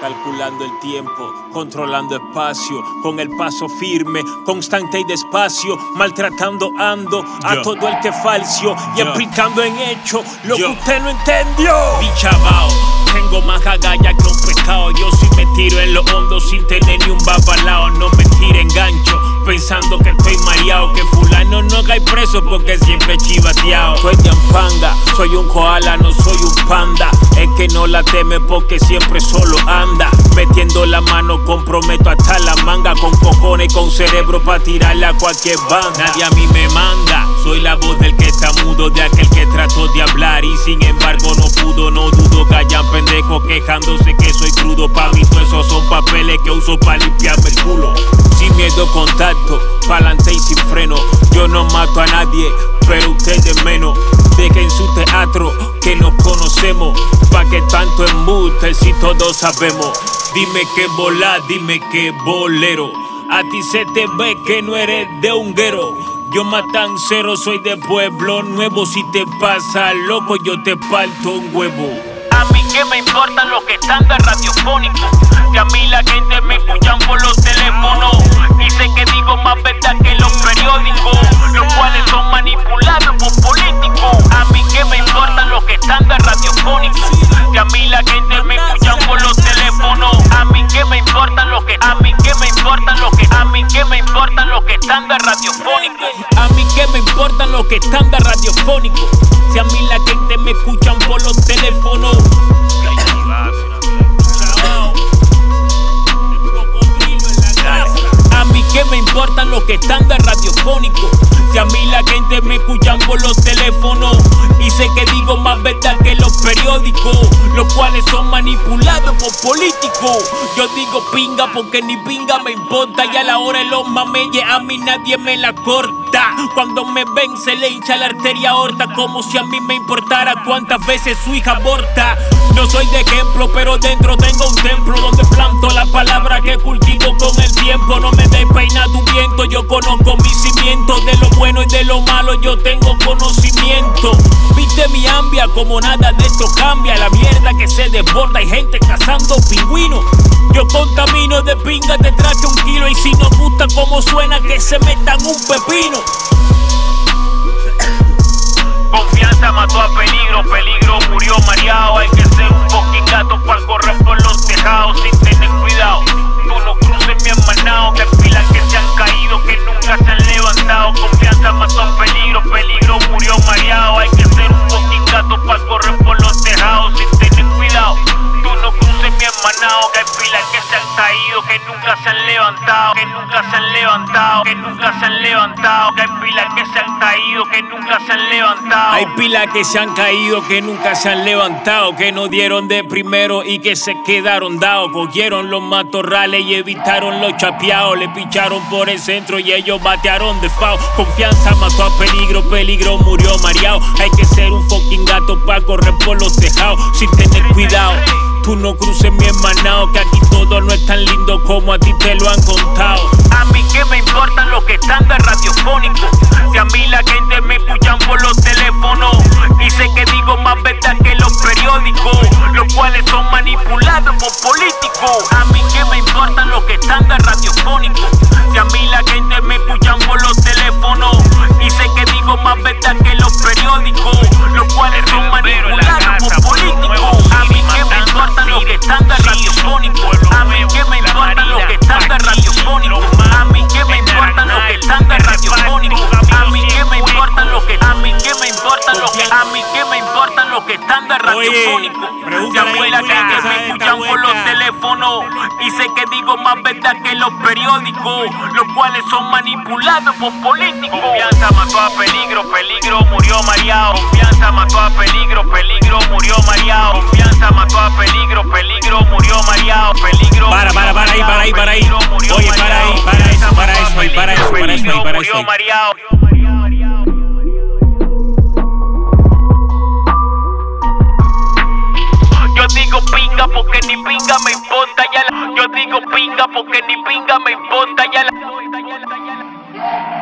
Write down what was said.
calculando el tiempo, controlando espacio, con el paso firme, constante y despacio, maltratando ando a todo el que falso y explicando en hecho lo que usted no entendió. Bichabao, tengo más agallas que un pescado, yo sí me tiro en lo hondo sin tener ni un babalao, no me tire engancho, pensando que estoy mareado, que fulano no cae preso porque siempre chivateado. Soy de panda, soy un koala, no soy un panda, es que no la teme porque siempre solo anda, metiendo la mano comprometo hasta la manga, con cojones con cerebro para tirarle a cualquier banda. Nadie a mí me manda, soy la voz del que está mudo, de aquel que trató de hablar y sin embargo no pudo, no dudo que hayan pendejos quejándose que soy crudo, pa' mí todo esos son papeles que uso para limpiarme el culo. Miedo contacto, pa'lante y sin freno, yo no mato a nadie, pero ustedes menos. Dejen su teatro que nos conocemos, pa' que tanto embuste si todos sabemos. Dime que volar, dime que bolero. A ti se te ve que no eres de un guero. Yo matan cero, soy de pueblo nuevo. Si te pasa loco, yo te parto un huevo. A mí que me importan los que están de radiofónico. Que a mí la gente me importan los que están de radiofónico. Si a mí la gente me escuchan por los teléfonos. A mí que me importan los que están de radiofónico. Si a mí la gente me escuchan por los teléfonos. Y sé que digo más verdad que los periódicos, los cuales son manipulados por políticos. Yo digo pinga porque ni pinga me importa. Y a la hora de los mameyes a mí nadie me la corta. Cuando me ven se le hincha la arteria aorta como si a mí me importara cuántas veces su hija aborta. No soy de ejemplo, pero dentro tengo un templo donde planto la palabra que cultivo con el tiempo. No me despeina tu viento, yo conozco mis cimientos. De lo bueno y de lo malo yo tengo conocimiento. Como nada de esto cambia. La mierda que se desborda y gente cazando pingüinos. Yo contamino de pinga, te traje un kilo y si no gusta como suena que se metan un pepino. Confianza mató a peligro, peligro murió mareado. Hay que ser un fucking gato para correr por los tejados nunca se han levantado, que hay pilas que se han caído, que nunca se han levantado. Hay pilas que se han caído, que nunca se han levantado, que no dieron de primero y que se quedaron dados. Cogieron los matorrales y evitaron los chapeados. Le picharon por el centro y ellos batearon de fao. Confianza mató a peligro, peligro murió mareado. Hay que ser un fucking gato para correr por los tejados sin tener cuidado. Tú no cruces mi hermanao, que aquí todo no es tan lindo como a ti te lo han contado. A mí que me importan por políticos. A mí que me importan los que están de radiofónico. Si a mí la gente me escuchan por los teléfonos. Y sé que digo más verdad que los periódicos, los cuales son manipulados por políticos. A mí que me importan los que están de radiofónico. A mí que me importan los que están de radiofónico. A mí que me importan los que están de radiofónico. A mí que me importan los que a mí que me importan los que a mí que me importan los que están de radiofónico. Más verdad que los periódicos, los cuales son manipulados por políticos. Confianza mató a peligro, peligro murió mareado. Confianza mató a peligro, peligro murió mareado. Confianza mató a peligro, peligro murió mareado. Peligro Para, para, para ahí, para ahí, para ahí. Oye, para ahí, para eso, para eso para eso, para eso para eso porque ni pinga me importa ya la, yo digo pinga porque ni pinga me importa ya la